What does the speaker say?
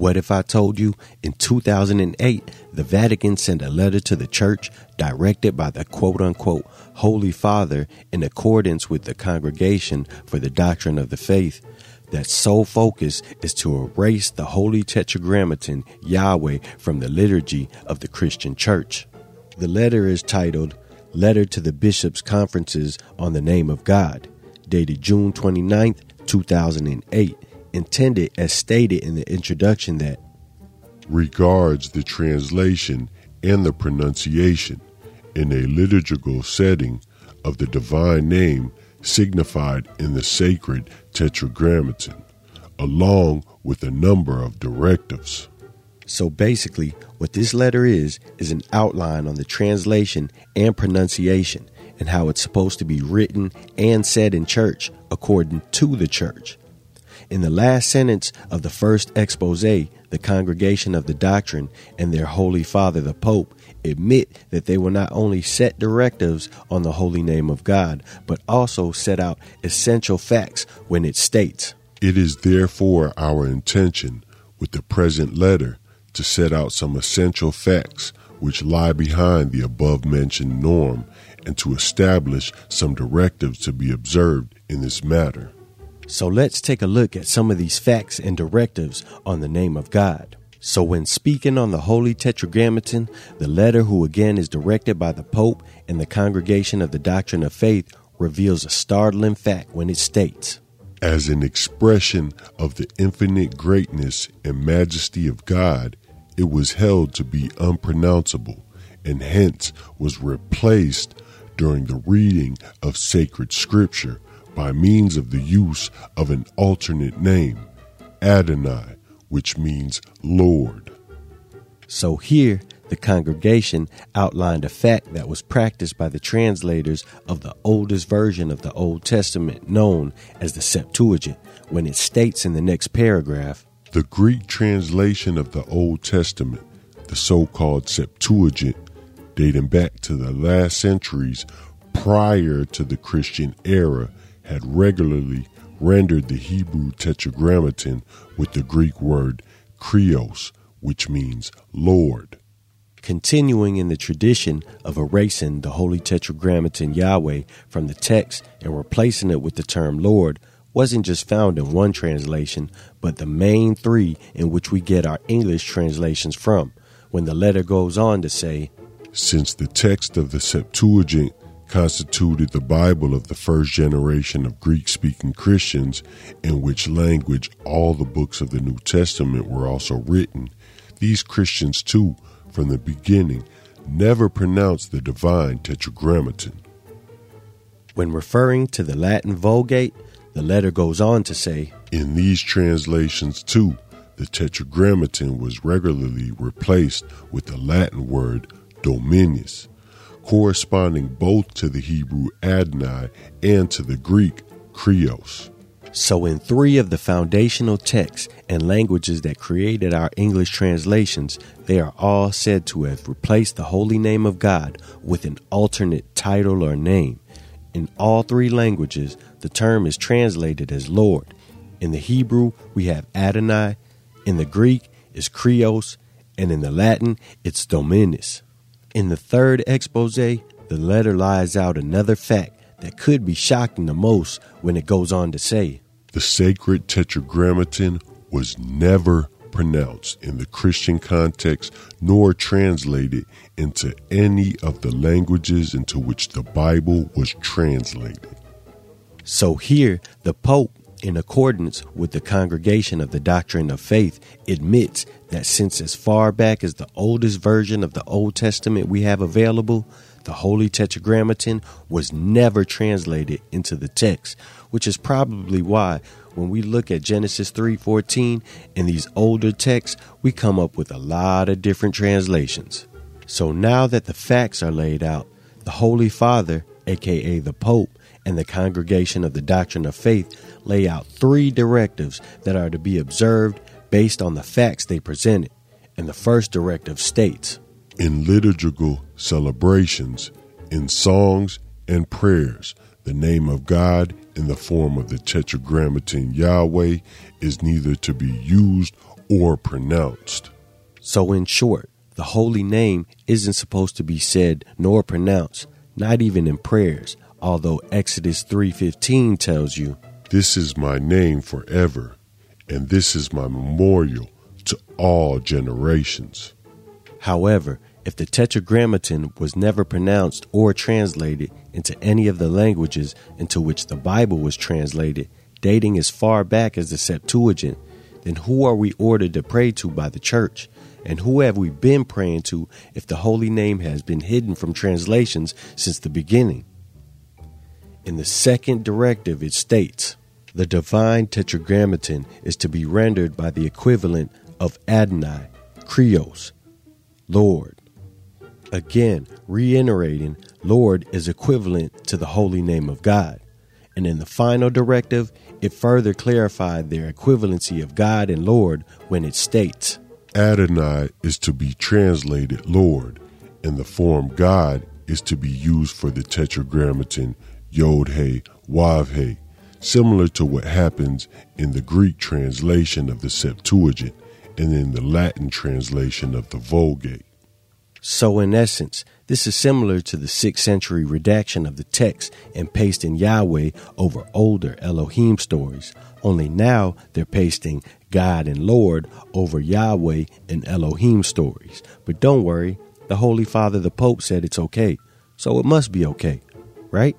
What if I told you? In 2008 the Vatican sent a letter to the church directed by the quote unquote Holy Father in accordance with the Congregation for the Doctrine of the Faith. That sole focus is to erase the Holy Tetragrammaton Yahweh from the liturgy of the Christian Church. The letter is titled Letter to the Bishops' Conferences on the Name of God, dated June 29, 2008 intended as stated in the introduction that regards the translation and the pronunciation in a liturgical setting of the divine name signified in the sacred tetragrammaton, along with a number of directives. So basically, what this letter is, is an outline on the translation and pronunciation and how it's supposed to be written and said in church according to the church. In the last sentence of the first expose, the Congregation of the Doctrine and their Holy Father, the Pope, admit that they will not only set directives on the holy name of God, but also set out essential facts when it states, It is therefore our intention with the present letter to set out some essential facts which lie behind the above mentioned norm and to establish some directives to be observed in this matter. So let's take a look at some of these facts and directives on the name of God. So, when speaking on the Holy Tetragrammaton, the letter, who again is directed by the Pope and the Congregation of the Doctrine of Faith, reveals a startling fact when it states, As an expression of the infinite greatness and majesty of God, it was held to be unpronounceable and hence was replaced during the reading of sacred scripture by means of the use of an alternate name, Adonai, which means Lord. So here, the congregation outlined a fact that was practiced by the translators of the oldest version of the Old Testament, known as the Septuagint, when it states in the next paragraph The Greek translation of the Old Testament, the so called Septuagint, dating back to the last centuries prior to the Christian era, had regularly rendered the Hebrew tetragrammaton with the Greek word kyrios, which means Lord. Continuing in the tradition of erasing the Holy Tetragrammaton Yahweh from the text and replacing it with the term Lord wasn't just found in one translation, but the main three in which we get our English translations from, when the letter goes on to say, Since the text of the Septuagint constituted the Bible of the first generation of Greek speaking Christians, in which language all the books of the New Testament were also written, these Christians too, from the beginning, never pronounced the divine tetragrammaton. When referring to the Latin Vulgate, the letter goes on to say, In these translations too, the tetragrammaton was regularly replaced with the Latin word dominus, corresponding both to the Hebrew Adonai and to the Greek Kyrios. So, in three of the foundational texts and languages that created our English translations, they are all said to have replaced the holy name of God with an alternate title or name. In all three languages, the term is translated as Lord. In the Hebrew, we have Adonai, in the Greek, is Krios, and in the Latin, it's Dominus. In the third expose, the letter lies out another fact that could be shocking the most when it goes on to say The sacred tetragrammaton was never pronounced in the Christian context nor translated into any of the languages into which the Bible was translated. So here, the Pope, in accordance with the Congregation of the Doctrine of Faith, admits that since as far back as the oldest version of the Old Testament we have available, the Holy Tetragrammaton was never translated into the text, which is probably why when we look at Genesis 3:14 and these older texts, we come up with a lot of different translations. So now that the facts are laid out, the Holy Father, aka the Pope, and the Congregation of the Doctrine of Faith lay out three directives that are to be observed based on the facts they presented. And the first directive states In liturgical celebrations, in songs and prayers, the name of God in the form of the Tetragrammaton Yahweh is neither to be used or pronounced. So, in short, the holy name isn't supposed to be said nor pronounced, not even in prayers, although Exodus 3:15 tells you, "This is my name forever, and this is my memorial to all generations." However, if the Tetragrammaton was never pronounced or translated into any of the languages into which the Bible was translated, dating as far back as the Septuagint, then who are we ordered to pray to by the church? And who have we been praying to if the holy name has been hidden from translations since the beginning? In the second directive, it states the divine tetragrammaton is to be rendered by the equivalent of Adonai, Kyrios, Lord. Again, reiterating, Lord is equivalent to the holy name of God. And in the final directive, it further clarified their equivalency of God and Lord when it states Adonai is to be translated Lord, and the form God is to be used for the tetragrammaton Yod He Wav He, similar to what happens in the Greek translation of the Septuagint and in the Latin translation of the Vulgate. So, in essence, this is similar to the 6th century redaction of the text and pasting Yahweh over older Elohim stories, only now they're pasting God and Lord over Yahweh and Elohim stories. But don't worry, the Holy Father, the Pope, said it's okay, so it must be okay, right?